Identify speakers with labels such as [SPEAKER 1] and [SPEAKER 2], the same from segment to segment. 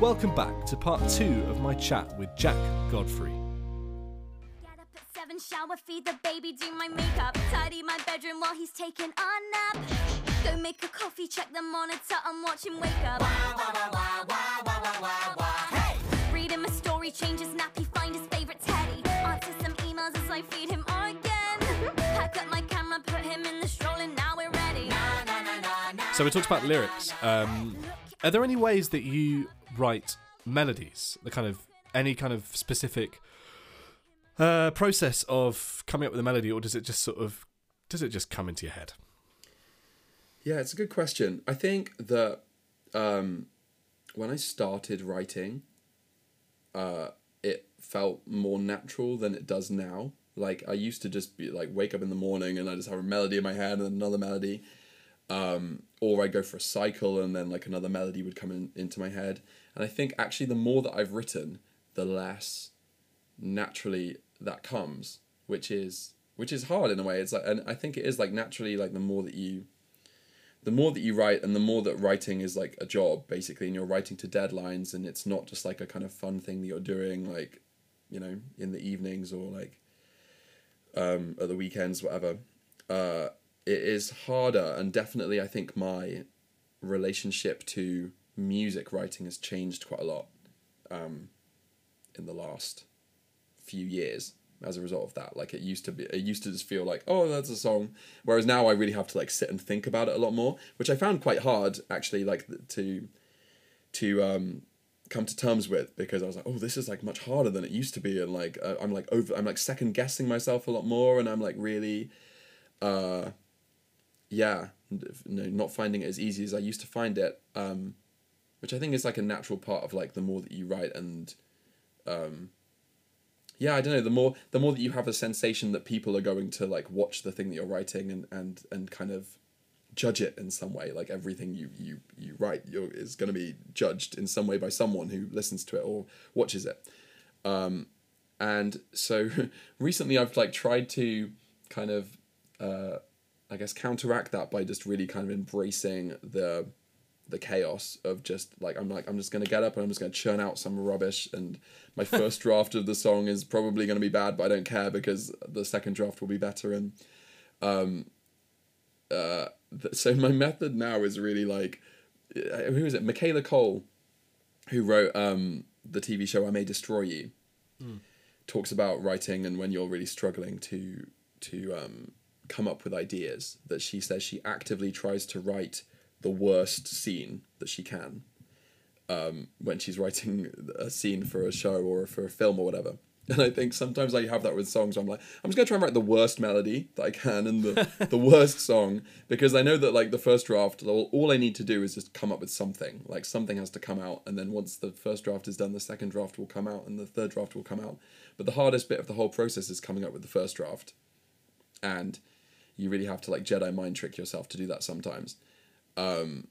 [SPEAKER 1] Welcome back to part two of my chat with Jack Godfrey.
[SPEAKER 2] Get up at seven, shower, feed the baby, do my makeup, tidy my bedroom while he's taking a nap. Go make a coffee, check the monitor, I'm watching Wake Up. Read him a story, change his nappy, find his favorite teddy. Answer some emails as I feed him again. Pack up my camera, put him in the stroller, and now we're ready.
[SPEAKER 1] So we talked about lyrics. Um, are there any ways that you write melodies? The kind of any kind of specific uh, process of coming up with a melody, or does it just sort of does it just come into your head?
[SPEAKER 3] Yeah, it's a good question. I think that um, when I started writing, uh, it felt more natural than it does now. Like I used to just be like wake up in the morning and I just have a melody in my head and another melody, um, or I go for a cycle and then like another melody would come in, into my head. And I think actually the more that I've written, the less naturally that comes, which is which is hard in a way. It's like and I think it is like naturally like the more that you the more that you write and the more that writing is like a job basically and you're writing to deadlines and it's not just like a kind of fun thing that you're doing like you know in the evenings or like um at the weekends whatever uh it is harder and definitely i think my relationship to music writing has changed quite a lot um in the last few years as a result of that. Like it used to be, it used to just feel like, oh, that's a song. Whereas now I really have to like sit and think about it a lot more, which I found quite hard actually, like to, to um, come to terms with because I was like, oh, this is like much harder than it used to be, and like uh, I'm like over, I'm like second guessing myself a lot more, and I'm like really, uh, yeah, no, not finding it as easy as I used to find it. Um, which I think is like a natural part of like the more that you write and um, yeah, I don't know. The more the more that you have a sensation that people are going to like watch the thing that you're writing and and and kind of judge it in some way. Like everything you you you write you're, is going to be judged in some way by someone who listens to it or watches it. Um, and so recently I've like tried to kind of uh, I guess counteract that by just really kind of embracing the the chaos of just like I'm like I'm just gonna get up and I'm just gonna churn out some rubbish and my first draft of the song is probably gonna be bad but I don't care because the second draft will be better and um uh th- so my method now is really like uh, who is it? Michaela Coel who wrote um the TV show I May Destroy You. Talks about writing and when you're really struggling to to um come up with ideas that she says she actively tries to write the worst scene that she can um, when she's writing a scene for a show or for a film or whatever. And I think sometimes I have that with songs. Where I'm like, I'm just gonna try and write the worst melody that I can and the the worst song because I know that like the first draft, all, all I need to do is just come up with something. Like something has to come out, and then once the first draft is done, the second draft will come out, and the third draft will come out. But the hardest bit of the whole process is coming up with the first draft, and you really have to like Jedi mind trick yourself to do that sometimes. Um,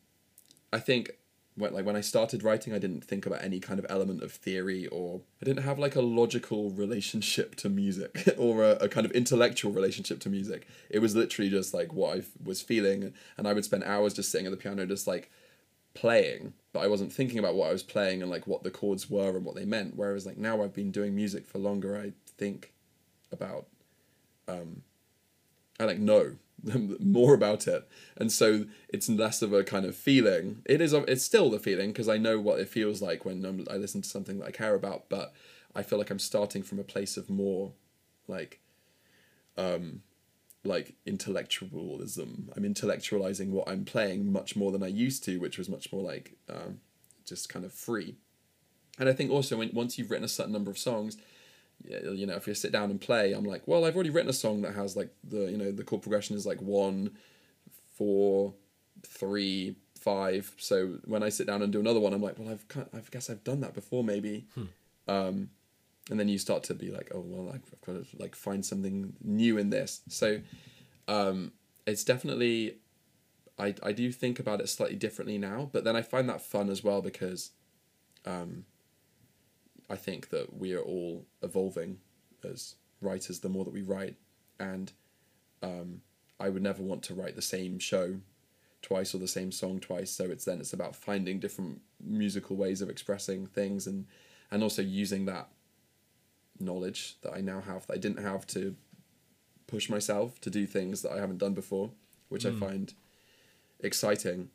[SPEAKER 3] I think when like when I started writing, I didn't think about any kind of element of theory or I didn't have like a logical relationship to music or a, a kind of intellectual relationship to music. It was literally just like what I f- was feeling, and I would spend hours just sitting at the piano, just like playing, but I wasn't thinking about what I was playing and like what the chords were and what they meant. Whereas like now I've been doing music for longer, I think about um, I like know more about it, and so it's less of a kind of feeling. It is. It's still the feeling because I know what it feels like when um, I listen to something that I care about. But I feel like I'm starting from a place of more, like, um, like intellectualism. I'm intellectualizing what I'm playing much more than I used to, which was much more like um, just kind of free. And I think also when once you've written a certain number of songs, you know, if you sit down and play, I'm like, well, I've already written a song that has like the you know the chord progression is like one, four, three, five. So when I sit down and do another one, I'm like, well, I've kind I guess I've done that before, maybe. Um, and then you start to be like, oh well, I've I've got to like find something new in this. So, um, it's definitely, I I do think about it slightly differently now, but then I find that fun as well because, um, I think that we are all evolving as writers the more that we write, and um, I would never want to write the same show twice or the same song twice. So it's then it's about finding different musical ways of expressing things and and also using that knowledge that I now have that I didn't have to push myself to do things that I haven't done before, which I find exciting.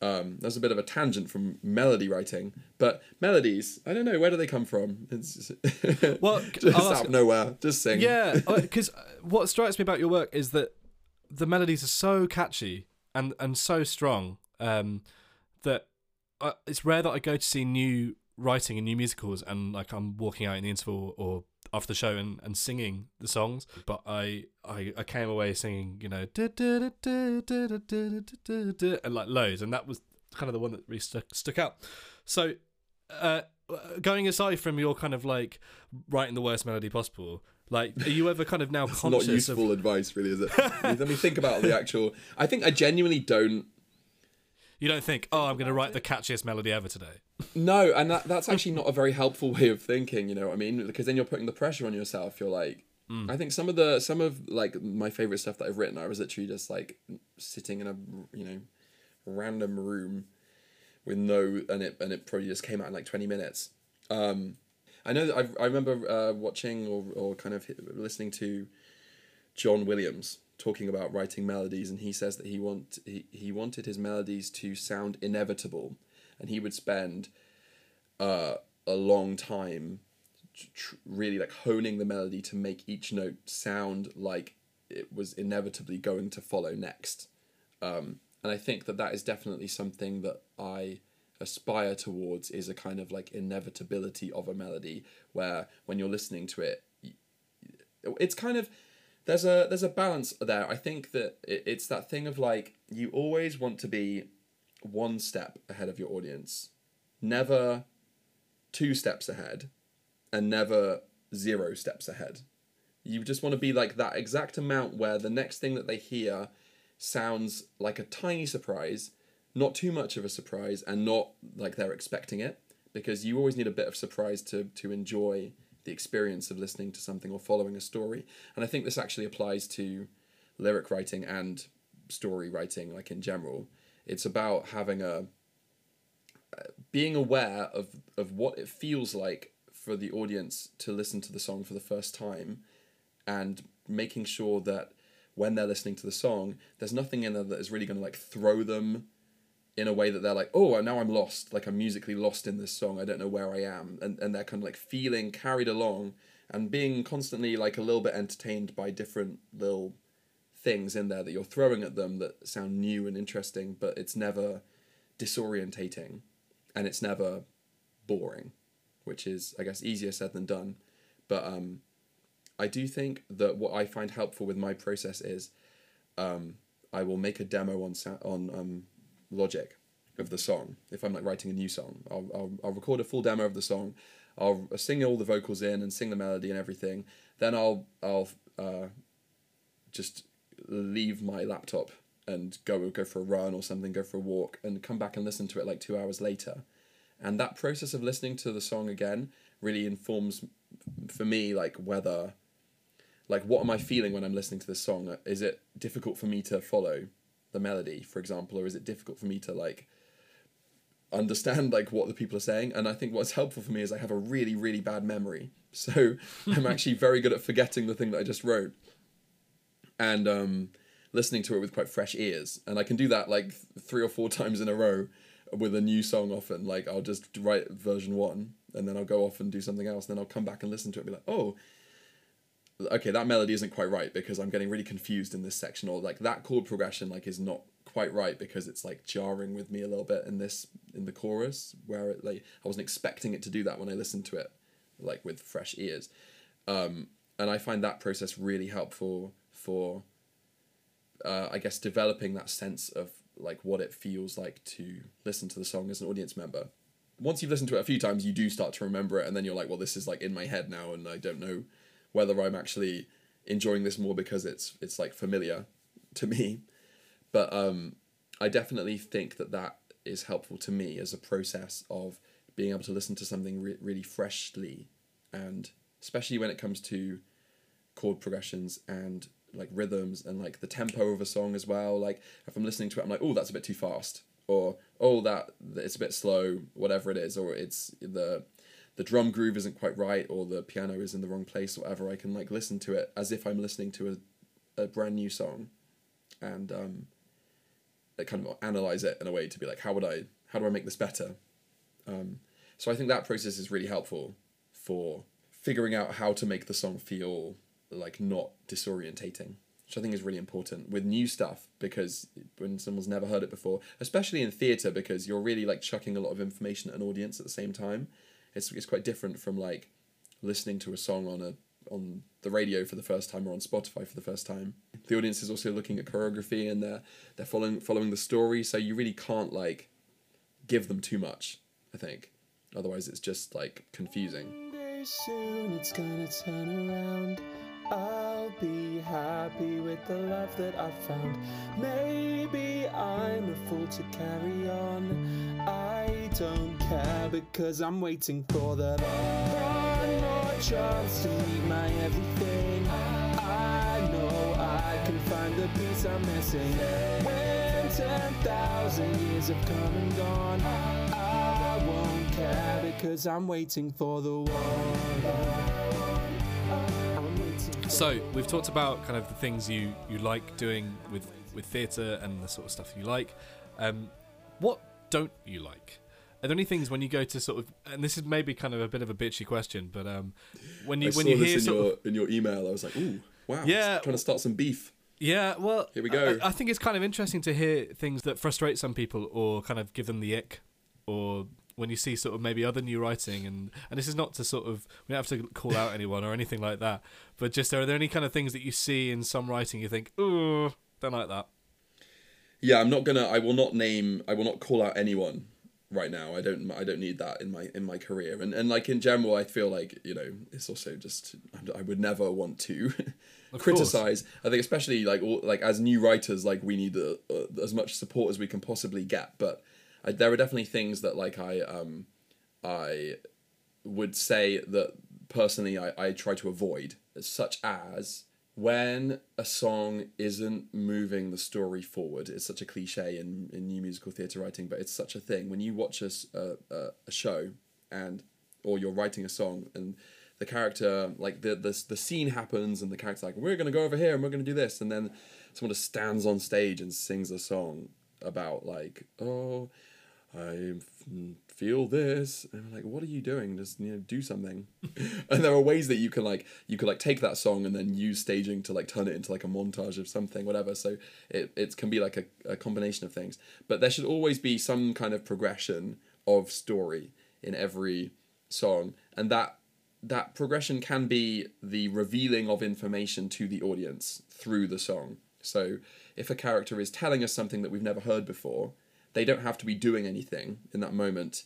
[SPEAKER 3] Um, there's a bit of a tangent from melody writing, but melodies, I don't know, where do they come from? It's
[SPEAKER 1] Well,
[SPEAKER 3] just out of nowhere, just sing.
[SPEAKER 1] Yeah, because what strikes me about your work is that the melodies are so catchy and and so strong um, that uh, it's rare that I go to see new writing and new musicals and like I'm walking out in the interval or after the show and, and singing the songs. But I, I I came away singing, you know, and like loads, and that was kind of the one that really stuck, stuck out. So, uh, going aside from your kind of like writing the worst melody possible, like, are you ever kind of now
[SPEAKER 3] conscious? Not
[SPEAKER 1] useful of...
[SPEAKER 3] advice, really, is it? Let me think about the actual. I think I genuinely don't
[SPEAKER 1] you don't think, oh, I'm going to write the catchiest melody ever today.
[SPEAKER 3] No, and that, that's actually not a very helpful way of thinking. You know what I mean? Because then you're putting the pressure on yourself. You're like, I think some of the some of like my favorite stuff that I've written, I was literally just like sitting in a you know random room with no, and it and it probably just came out in like twenty minutes. Um, I know that I I remember uh, watching or or kind of listening to John Williams talking about writing melodies, and he says that he want he, he wanted his melodies to sound inevitable, and he would spend uh, a long time tr- really like honing the melody to make each note sound like it was inevitably going to follow next. Um, and I think that that is definitely something that I aspire towards is a kind of like inevitability of a melody where when you're listening to it it's kind of there's a there's a balance there. I think that it, it's that thing of like you always want to be one step ahead of your audience, never two steps ahead, and never zero steps ahead. You just want to be like that exact amount where the next thing that they hear sounds like a tiny surprise, not too much of a surprise, and not like they're expecting it. Because you always need a bit of surprise to to enjoy the experience of listening to something or following a story. And I think this actually applies to lyric writing and story writing, like in general. It's about having a uh, being aware of of what it feels like for the audience to listen to the song for the first time and making sure that when they're listening to the song there's nothing in there that is really going to like throw them in a way that they're like oh now i'm lost like i'm musically lost in this song i don't know where i am and, and they're kind of like feeling carried along and being constantly like a little bit entertained by different little things in there that you're throwing at them that sound new and interesting but it's never disorientating and it's never boring which is i guess easier said than done. But um i do think that what i find helpful with my process is um i will make a demo on on um logic of the song if i'm like writing a new song i'll i'll, I'll record a full demo of the song i'll sing all the vocals in and sing the melody and everything then i'll i'll uh just leave my laptop and go go for a run or something, go for a walk, and come back and listen to it like two hours later. And that process of listening to the song again really informs for me like whether like what am I feeling when I'm listening to this song? Is it difficult for me to follow the melody, for example, or is it difficult for me to like understand like what the people are saying? And I think what's helpful for me is I have a really, really bad memory. So I'm actually very good at forgetting the thing that I just wrote and um, listening to it with quite fresh ears. And I can do that like three or four times in a row with a new song often. Like I'll just write version one and then I'll go off and do something else. And then I'll come back and listen to it and be like, oh, okay, that melody isn't quite right because I'm getting really confused in this section. Or like that chord progression like is not quite right because it's like jarring with me a little bit in this in the chorus where it like I wasn't expecting it to do that when I listened to it like with fresh ears. Um, and I find that process really helpful for uh, I guess developing that sense of like what it feels like to listen to the song as an audience member. Once you've listened to it a few times, you do start to remember it, and then you're like, well, this is like in my head now, and I don't know whether I'm actually enjoying this more because it's it's like familiar to me. But um, I definitely think that that is helpful to me as a process of being able to listen to something re- really freshly, and especially when it comes to chord progressions and like rhythms and like the tempo of a song as well. Like if I'm listening to it, I'm like, oh, that's a bit too fast, or oh, that it's a bit slow, whatever it is, or it's the the drum groove isn't quite right, or the piano is in the wrong place, or whatever. I can like listen to it as if I'm listening to a, a brand new song, and um, kind of analyze it in a way to be like, how would I, how do I make this better? Um, so I think that process is really helpful for figuring out how to make the song feel like not disorientating which I think is really important with new stuff because when someone's never heard it before, especially in theatre, because you're really like chucking a lot of information at an audience at the same time. It's it's quite different from like listening to a song on a on the radio for the first time or on Spotify for the first time. The audience is also looking at choreography and they're they're following following the story, so you really can't like give them too much. I think, otherwise it's just like confusing.
[SPEAKER 4] Soon it's gonna turn around. I'll be happy with the love that I've found. Maybe I'm a fool to carry on. I don't care because I'm waiting for the one more chance to meet my everything. I know I can find the piece I'm missing. When 10,000 years have come and gone, I won't care because I'm waiting for the one.
[SPEAKER 1] So we've talked about kind of the things you, you like doing with with theatre and the sort of stuff you like. Um, what don't you like? Are there any things when you go to sort of and this is maybe kind of a bit of a bitchy question, but um, when you
[SPEAKER 3] I
[SPEAKER 1] when
[SPEAKER 3] saw
[SPEAKER 1] you
[SPEAKER 3] this
[SPEAKER 1] hear
[SPEAKER 3] in
[SPEAKER 1] sort
[SPEAKER 3] your
[SPEAKER 1] of
[SPEAKER 3] in your email. I was like, ooh, wow,
[SPEAKER 1] Yeah.
[SPEAKER 3] trying to start some beef.
[SPEAKER 1] yeah, well,
[SPEAKER 3] Here we go.
[SPEAKER 1] I, I think it's kind of interesting to hear things that frustrate some people or kind of give them the ick, or when you see sort of maybe other new writing and and this is not to sort of we don't have to call out anyone or anything like that, but just are there any kind of things that you see in some writing you think, oh, don't like that.
[SPEAKER 3] Yeah, I'm not gonna. I will not name. I will not call out anyone right now. I don't. I don't need that in my in my career. And and like in general, I feel like you know it's also just. I would never want to criticize. I think especially like all, like as new writers, like we need uh, uh, as much support as we can possibly get. But I, there are definitely things that like I um I would say that personally I, I try to avoid, such as when a song isn't moving the story forward. It's such a cliche in, in new musical theatre writing, but it's such a thing. When you watch a a show and or you're writing a song and the character like the, the the scene happens and the character's like we're gonna go over here and we're gonna do this and then someone just stands on stage and sings a song about like oh I f- feel this. And I'm like what are you doing? Just you know do something. And there are ways that you can like you could like take that song and then use staging to like turn it into like a montage of something whatever. So it, it can be like a, a combination of things. But there should always be some kind of progression of story in every song. And that that progression can be the revealing of information to the audience through the song. So if a character is telling us something that we've never heard before they don't have to be doing anything in that moment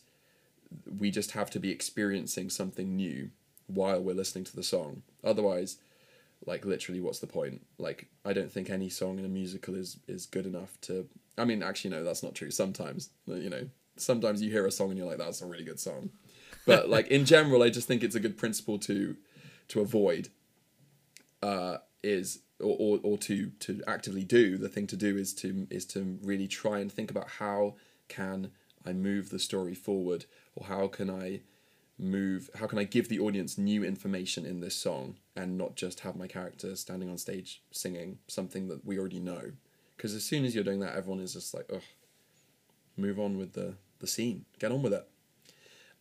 [SPEAKER 3] we just have to be experiencing something new while we're listening to the song. Otherwise, like literally, what's the point? Like, I don't think any song in a musical is is good enough to. I mean, actually, no, that's not true. Sometimes, you know, sometimes you hear a song and you're like, that's a really good song. But like in general, I just think it's a good principle to to avoid. Uh, is or, or, or to to actively do the thing to do is to is to really try and think about how can I move the story forward or how can I move how can I give the audience new information in this song and not just have my character standing on stage singing something that we already know? Because as soon as you're doing that everyone is just like ugh move on with the the scene. Get on with it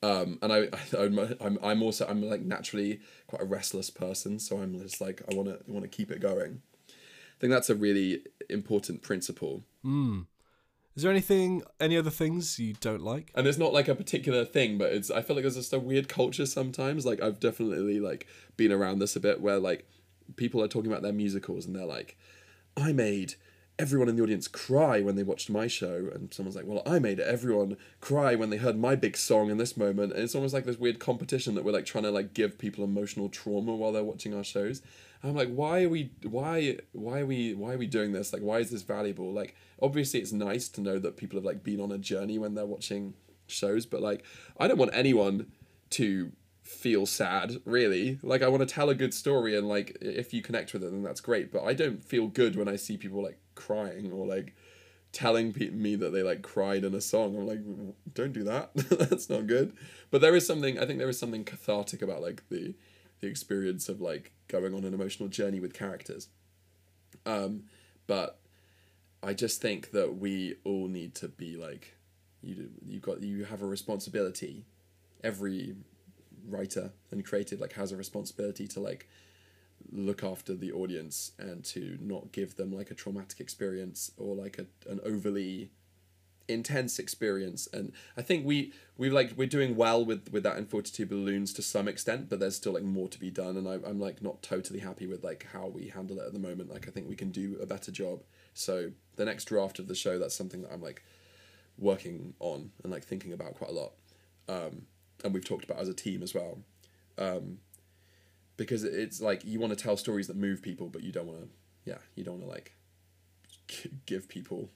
[SPEAKER 3] um, and I, I I'm, I'm I'm also I'm like naturally quite a restless person so I'm just like I want to want to keep it going. I think that's a really important principle.
[SPEAKER 1] Is there anything, any other things you don't like?
[SPEAKER 3] and it's not like a particular thing but it's i feel like there's just a weird culture sometimes. Like i've definitely like been around this a bit where like people are talking about their musicals and they're like i made everyone in the audience cry when they watched my show and someone's like well i made everyone cry when they heard my big song in this moment and it's almost like this weird competition that we're like trying to like give people emotional trauma while they're watching our shows. And i'm like why are we why why are we why are we doing this? Like why is this valuable? Like obviously it's nice to know that people have like been on a journey when they're watching shows but like i don't want anyone to feel sad really. Like i want to tell a good story and like if you connect with it then that's great but i don't feel good when i see people like crying or like telling pe- me that they like cried in a song. I'm like don't do that. That's not good. But there is something i think there is something cathartic about like the the experience of like going on an emotional journey with characters. Um but i just think that we all need to be like you you got you have a responsibility. Every writer and creative like has a responsibility to like look after the audience and to not give them like a traumatic experience or like a, an overly intense experience. And i think we we like we're doing well with with that in 42 balloons to some extent but there's still like more to be done. And I, i'm like not totally happy with like how we handle it at the moment. Like i think we can do a better job. So the next draft of the show that's something that i'm like working on and like thinking about quite a lot. Um and we've talked about as a team as well. Um because it's like you want to tell stories that move people but you don't want to yeah you don't want to like g- give people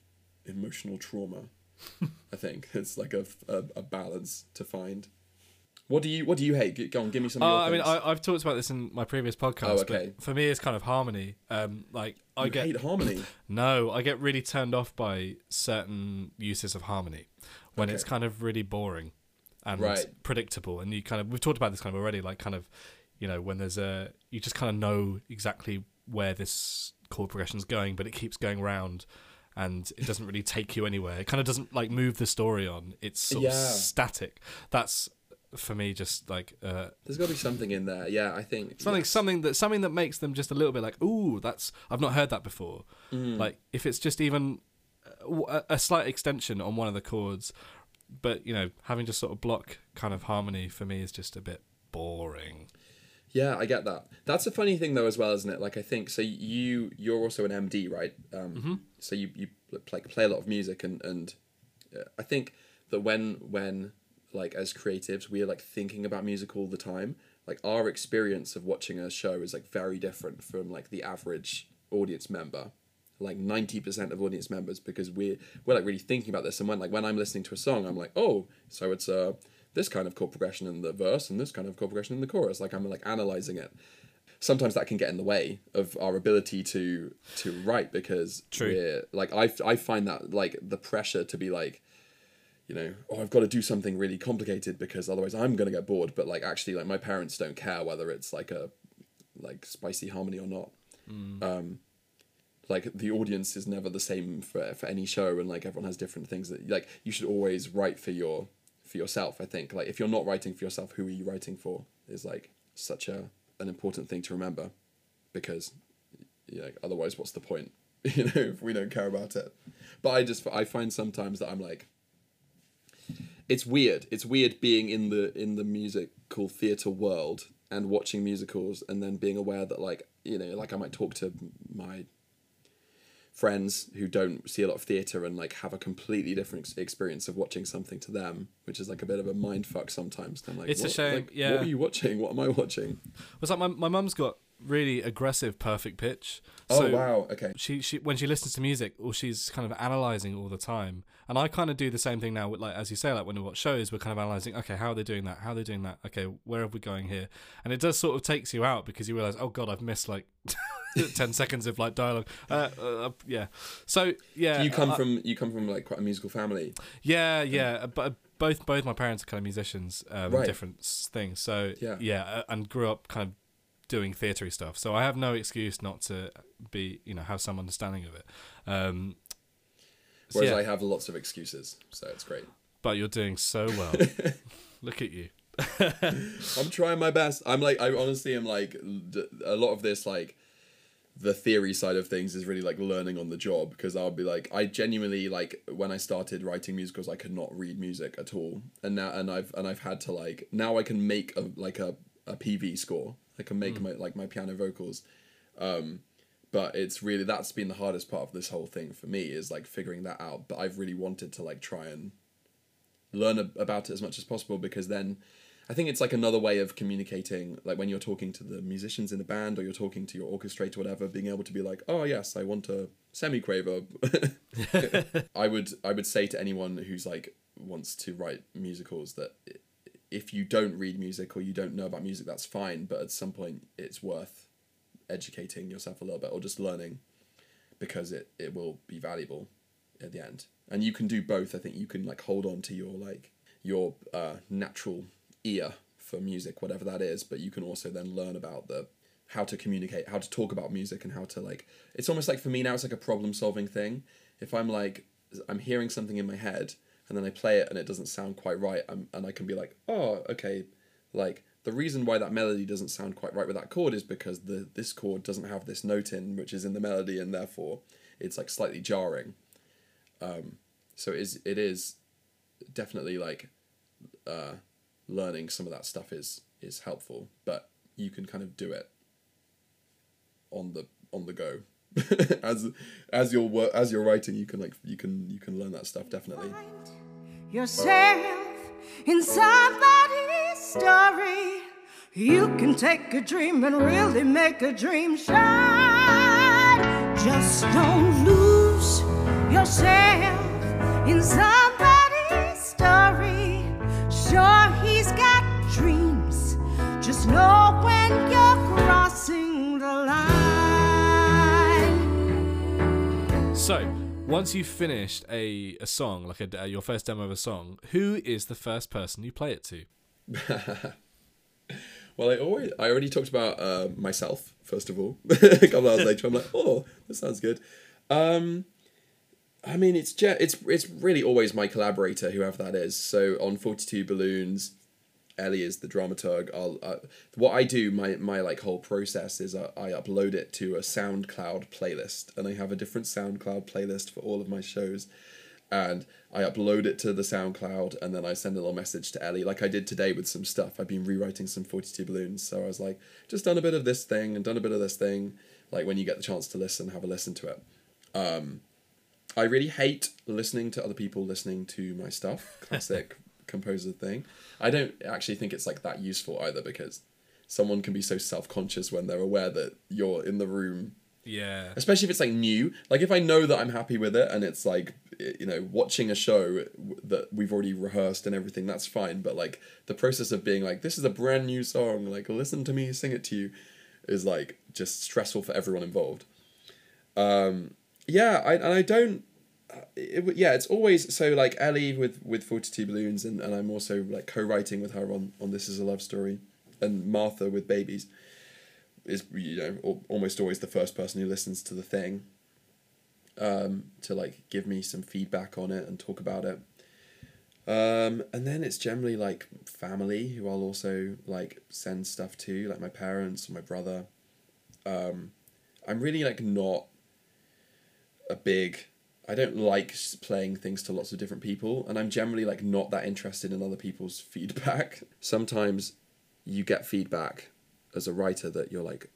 [SPEAKER 3] emotional trauma i think it's like a, a, a balance to find what do you what do you hate go on give me some of
[SPEAKER 1] Uh, I mean. I, I've talked about this in my previous podcast.
[SPEAKER 3] Oh, okay.
[SPEAKER 1] But for me, it's kind of harmony. Um, like I
[SPEAKER 3] You
[SPEAKER 1] get
[SPEAKER 3] hate harmony
[SPEAKER 1] no, I get really turned off by certain uses of harmony when it's kind of really boring and
[SPEAKER 3] Right.
[SPEAKER 1] predictable. And you kind of we've talked about this kind of already. Like kind of, you know, when there's a you just kind of know exactly where this chord progression's going, but it keeps going round. And it doesn't really take you anywhere. It kind of doesn't like move the story on. It's sort
[SPEAKER 3] Yeah.
[SPEAKER 1] of static. That's for me just like uh,
[SPEAKER 3] there's got to be something in there yeah i think
[SPEAKER 1] something
[SPEAKER 3] yes.
[SPEAKER 1] something that something that makes them just a little bit like ooh that's i've not heard that before
[SPEAKER 3] Mm.
[SPEAKER 1] like if it's just even a, a slight extension on one of the chords but you know having just sort of block kind of harmony for me is just a bit boring
[SPEAKER 3] Yeah, I get that. That's a funny thing though as well, isn't it? Like I think so. You you're also an MD, right? Um, So you you play, play a lot of music, and and uh, I think that when when like as creatives we are like thinking about music all the time. Like our experience of watching a show is like very different from like the average audience member. Like ninety percent of audience members because we're we're like really thinking about this. And when like when I'm listening to a song, I'm like, oh, so it's uh this kind of chord progression in the verse and this kind of chord progression in the chorus. Like I'm like analyzing it sometimes that can get in the way of our ability to to write because
[SPEAKER 1] True.
[SPEAKER 3] like I, I find that like the pressure to be like you know oh i've got to do something really complicated because otherwise i'm going to get bored but like actually like my parents don't care whether it's like a like spicy harmony or not um like the audience is never the same for for any show and like everyone has different things that like you should always write for your for yourself i think. Like if you're not writing for yourself who are you writing for is like such a an important thing to remember because yeah, otherwise what's the point? You know if we don't care about it. But i just i find sometimes that i'm like it's weird. It's weird being in the in the musical theater world and watching musicals and then being aware that like you know like i might talk to my friends who don't see a lot of theater and like have a completely different experience of watching something to them which is like a bit of a mind fuck sometimes. I'm like
[SPEAKER 1] It's a
[SPEAKER 3] what,
[SPEAKER 1] shame,
[SPEAKER 3] like,
[SPEAKER 1] yeah.
[SPEAKER 3] what are you watching? What am i watching?
[SPEAKER 1] It's like my, my mum's got really aggressive perfect pitch.
[SPEAKER 3] Oh wow. Okay.
[SPEAKER 1] she she when she listens to music or she's kind of analyzing all the time. And i kind of do the same thing now with like as you say like when we watch shows we're kind of analyzing okay how are they doing that? How are they doing that? Okay where are we going here? And it does sort of takes you out because you realize oh god i've missed like 10 seconds of like dialogue. Uh, uh, yeah. So yeah
[SPEAKER 3] you come
[SPEAKER 1] uh,
[SPEAKER 3] from you come from like quite a musical family?
[SPEAKER 1] Yeah yeah. Uh, but both both my parents are kind of musicians um
[SPEAKER 3] Right.
[SPEAKER 1] different things. So
[SPEAKER 3] Yeah.
[SPEAKER 1] yeah uh, and grew up kind of doing theatery stuff. So i have no excuse not to be you know have some understanding of it. Um so
[SPEAKER 3] whereas
[SPEAKER 1] yeah,
[SPEAKER 3] i have lots of excuses so it's great.
[SPEAKER 1] But you're doing so well. Look at you.
[SPEAKER 3] I'm trying my best. I'm like, I honestly am like, a lot of this, like, the theory side of things is really like learning on the job because I'll be like, I genuinely like when I started writing musicals, I could not read music at all, and now and I've and I've had to like now I can make a like a, a PV score. I can make my like my piano vocals, um, but it's really that's been the hardest part of this whole thing for me is like figuring that out. But I've really wanted to like try and learn a- about it as much as possible because then I think it's like another way of communicating, like when you're talking to the musicians in the band or you're talking to your orchestrator, or whatever, being able to be like, oh yes, I want a semi-quaver. I would I would say to anyone who's like wants to write musicals that if you don't read music or you don't know about music, that's fine. But at some point, it's worth educating yourself a little bit or just learning because it, it will be valuable at the end. And you can do both. I think you can like hold on to your like your uh, natural ear for music, whatever that is, but you can also then learn about the how to communicate, how to talk about music, and how to like. It's almost like for me now, it's like a problem solving thing. If I'm like I'm hearing something in my head and then I play it and it doesn't sound quite right, I'm, and I can be like, oh, okay, like the reason why that melody doesn't sound quite right with that chord is because the this chord doesn't have this note in which is in the melody and therefore it's like slightly jarring. Um, so it is it is definitely like uh, learning some of that stuff is is helpful but you can kind of do it on the on the go as as you're wor- as you're writing you can like you can you can learn that stuff definitely
[SPEAKER 5] yourself in somebody's story. You can take a dream and really make a dream shine. Just don't lose yourself in somebody's story. Sure, he's got dreams. Just know
[SPEAKER 1] So, once you've finished a, a song, like a, your first demo of a song, who is the first person you play it to?
[SPEAKER 3] Well, I always, I already talked about uh, myself first of all. a couple hours later, I'm like, oh, that sounds good. Um, I mean, it's it's it's really always my collaborator, whoever that is. So on Forty Two Balloons, Ellie is the dramaturg. I'll uh, what I do, my my like whole process is uh, I upload it to a SoundCloud playlist, and I have a different SoundCloud playlist for all of my shows and I upload it to the SoundCloud and then I send a little message to Ellie, like I did today with some stuff. I've been rewriting some 42 balloons, so I was like, just done a bit of this thing and done a bit of this thing. Like when you get the chance to listen, have a listen to it. Um, I really hate listening to other people listening to my stuff. Classic composer thing. I don't actually think it's like that useful either because someone can be so self conscious when they're aware that you're in the room.
[SPEAKER 1] Yeah.
[SPEAKER 3] especially if it's like new. Like if i know that i'm happy with it and it's like you know watching a show that we've already rehearsed and everything that's fine. But like the process of being like this is a brand new song. Like listen to me sing it to you is like just stressful for everyone involved. Um yeah i and i don't it, yeah it's always so like ellie with with 42 balloons and, and i'm also like co-writing with her on on this is a love story and martha with babies is you know almost always the first person who listens to the thing um, to like give me some feedback on it and talk about it. Um, and then it's generally like family who I'll also like send stuff to like my parents or my brother. Um, I'm really like not a big I don't like playing things to lots of different people and I'm generally like not that interested in other people's feedback. Sometimes you get feedback as a writer that you're like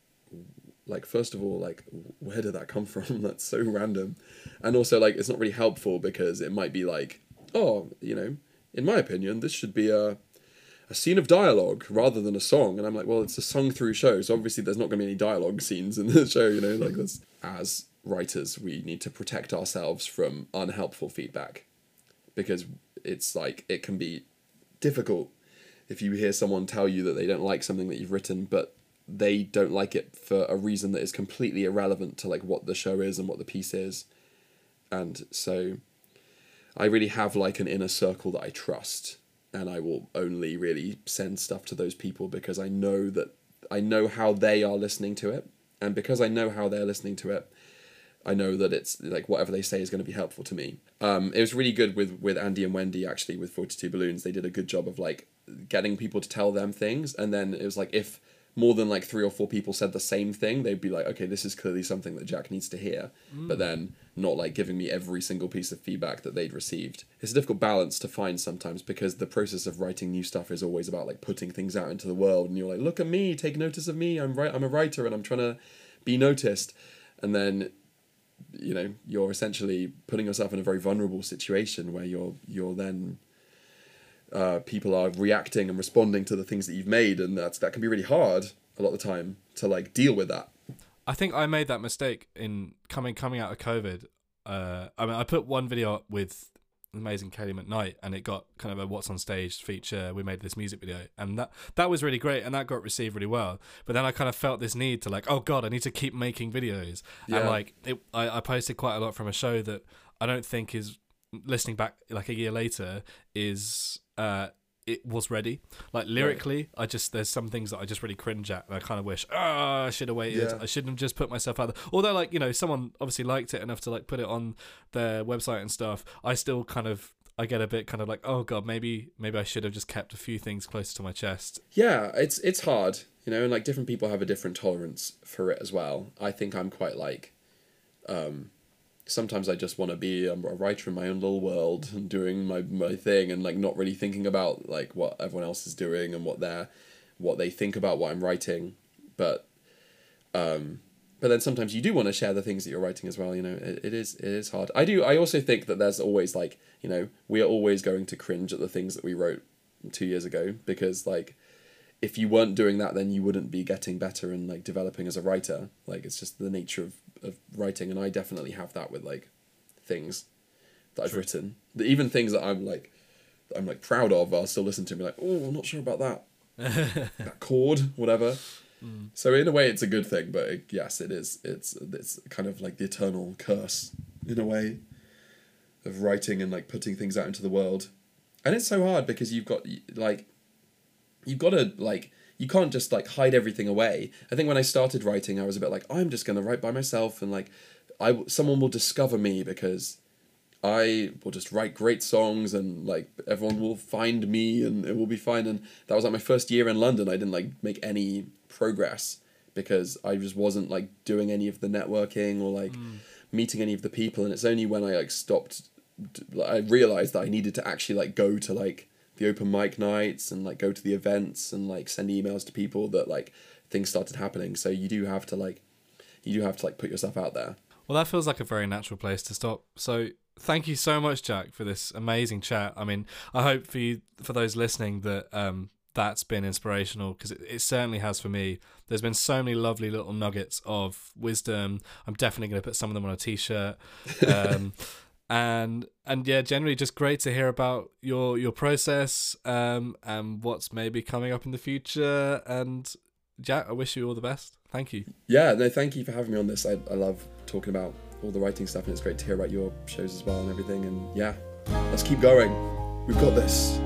[SPEAKER 3] like first of all like where did that come from? That's so random. And also like it's not really helpful because it might be like oh you know in my opinion this should be a a scene of dialogue rather than a song. And i'm like well it's a sung through show so obviously there's not going to be any dialogue scenes in the show you know like that's as writers we need to protect ourselves from unhelpful feedback. Because it's like it can be difficult if you hear someone tell you that they don't like something that you've written but they don't like it for a reason that is completely irrelevant to like what the show is and what the piece is. And so i really have like an inner circle that i trust and i will only really send stuff to those people because i know that i know how they are listening to it. And because i know how they're listening to it I know that it's like whatever they say is going to be helpful to me. Um, it was really good with with Andy and Wendy actually with Forty Two Balloons. They did a good job of like getting people to tell them things, and then it was like if more than like three or four people said the same thing, they'd be like, okay, this is clearly something that Jack needs to hear, but then not like giving me every single piece of feedback that they'd received. It's a difficult balance to find sometimes because the process of writing new stuff is always about like putting things out into the world, and you're like, look at me, take notice of me. I'm right. I'm a writer, and I'm trying to be noticed, and then you know you're essentially putting yourself in a very vulnerable situation where you're you're then uh, people are reacting and responding to the things that you've made and that's that can be really hard a lot of the time to like deal with that
[SPEAKER 1] I think I made that mistake in coming coming out of COVID. Uh, I mean, I put one video up with amazing Kelly McKnight, and it got kind of a WhatsOnStage feature. We made this music video, and that that was really great, and that got received really well. But then I kind of felt this need to like, oh god, I need to keep making videos, and like it, I, I posted quite a lot from a show that I don't think is listening back like a year later is uh it was ready. Like lyrically i just there's some things that i just really cringe at and i kind of wish oh i should have waited.
[SPEAKER 3] Yeah.
[SPEAKER 1] i shouldn't have just put myself out there. Although like you know someone obviously liked it enough to like put it on their website and stuff i still kind of i get a bit kind of like oh god maybe maybe i should have just kept a few things closer to my chest.
[SPEAKER 3] Yeah, it's it's hard, you know, and like different people have a different tolerance for it as well. I think I'm quite like, um, sometimes I just want to be a, writer in my own little world and doing my my thing and like not really thinking about like what everyone else is doing and what they're what they think about what I'm writing, but um, but then sometimes you do want to share the things that you're writing as well. You know, it, it is it is hard. I do. I also think that there's always like you know we are always going to cringe at the things that we wrote two years ago because like if you weren't doing that then you wouldn't be getting better and like developing as a writer like it's just the nature of, of writing and i definitely have that with like things that i've written. Even things that i'm like that i'm like proud of i'll still listen to and be like oh i'm not sure about that. That chord whatever. Mm. So in a way it's a good thing but it, yes it is it's it's kind of like the eternal curse in a way of writing and like putting things out into the world. And it's so hard because you've got like you've got to like you can't just like hide everything away. I think when i started writing i was a bit like i'm just going to write by myself and like i someone will discover me because i will just write great songs and like everyone will find me and it will be fine. And that was like my first year in london. I didn't like make any progress because i just wasn't like doing any of the networking or like mm. meeting any of the people. And it's only when i like stopped I realized that i needed to actually like go to like the open mic nights and like go to the events and like send emails to people that like things started happening so you do have to like you do have to like put yourself out there
[SPEAKER 1] Well, that feels like a very natural place to stop. So, thank you so much, Jack, for this amazing chat. I mean, I hope for you, for those listening, that um, that's been inspirational because it, it certainly has for me. There's been so many lovely little nuggets of wisdom. I'm definitely going to put some of them on a t-shirt. Um, and and yeah, generally just great to hear about your your process um, and what's maybe coming up in the future. And Jack, I wish you all the best. Thank you.
[SPEAKER 3] yeah no thank you for having me on this i, I love talking about all the writing stuff and it's great to hear about your shows as well and everything and yeah let's keep going we've got this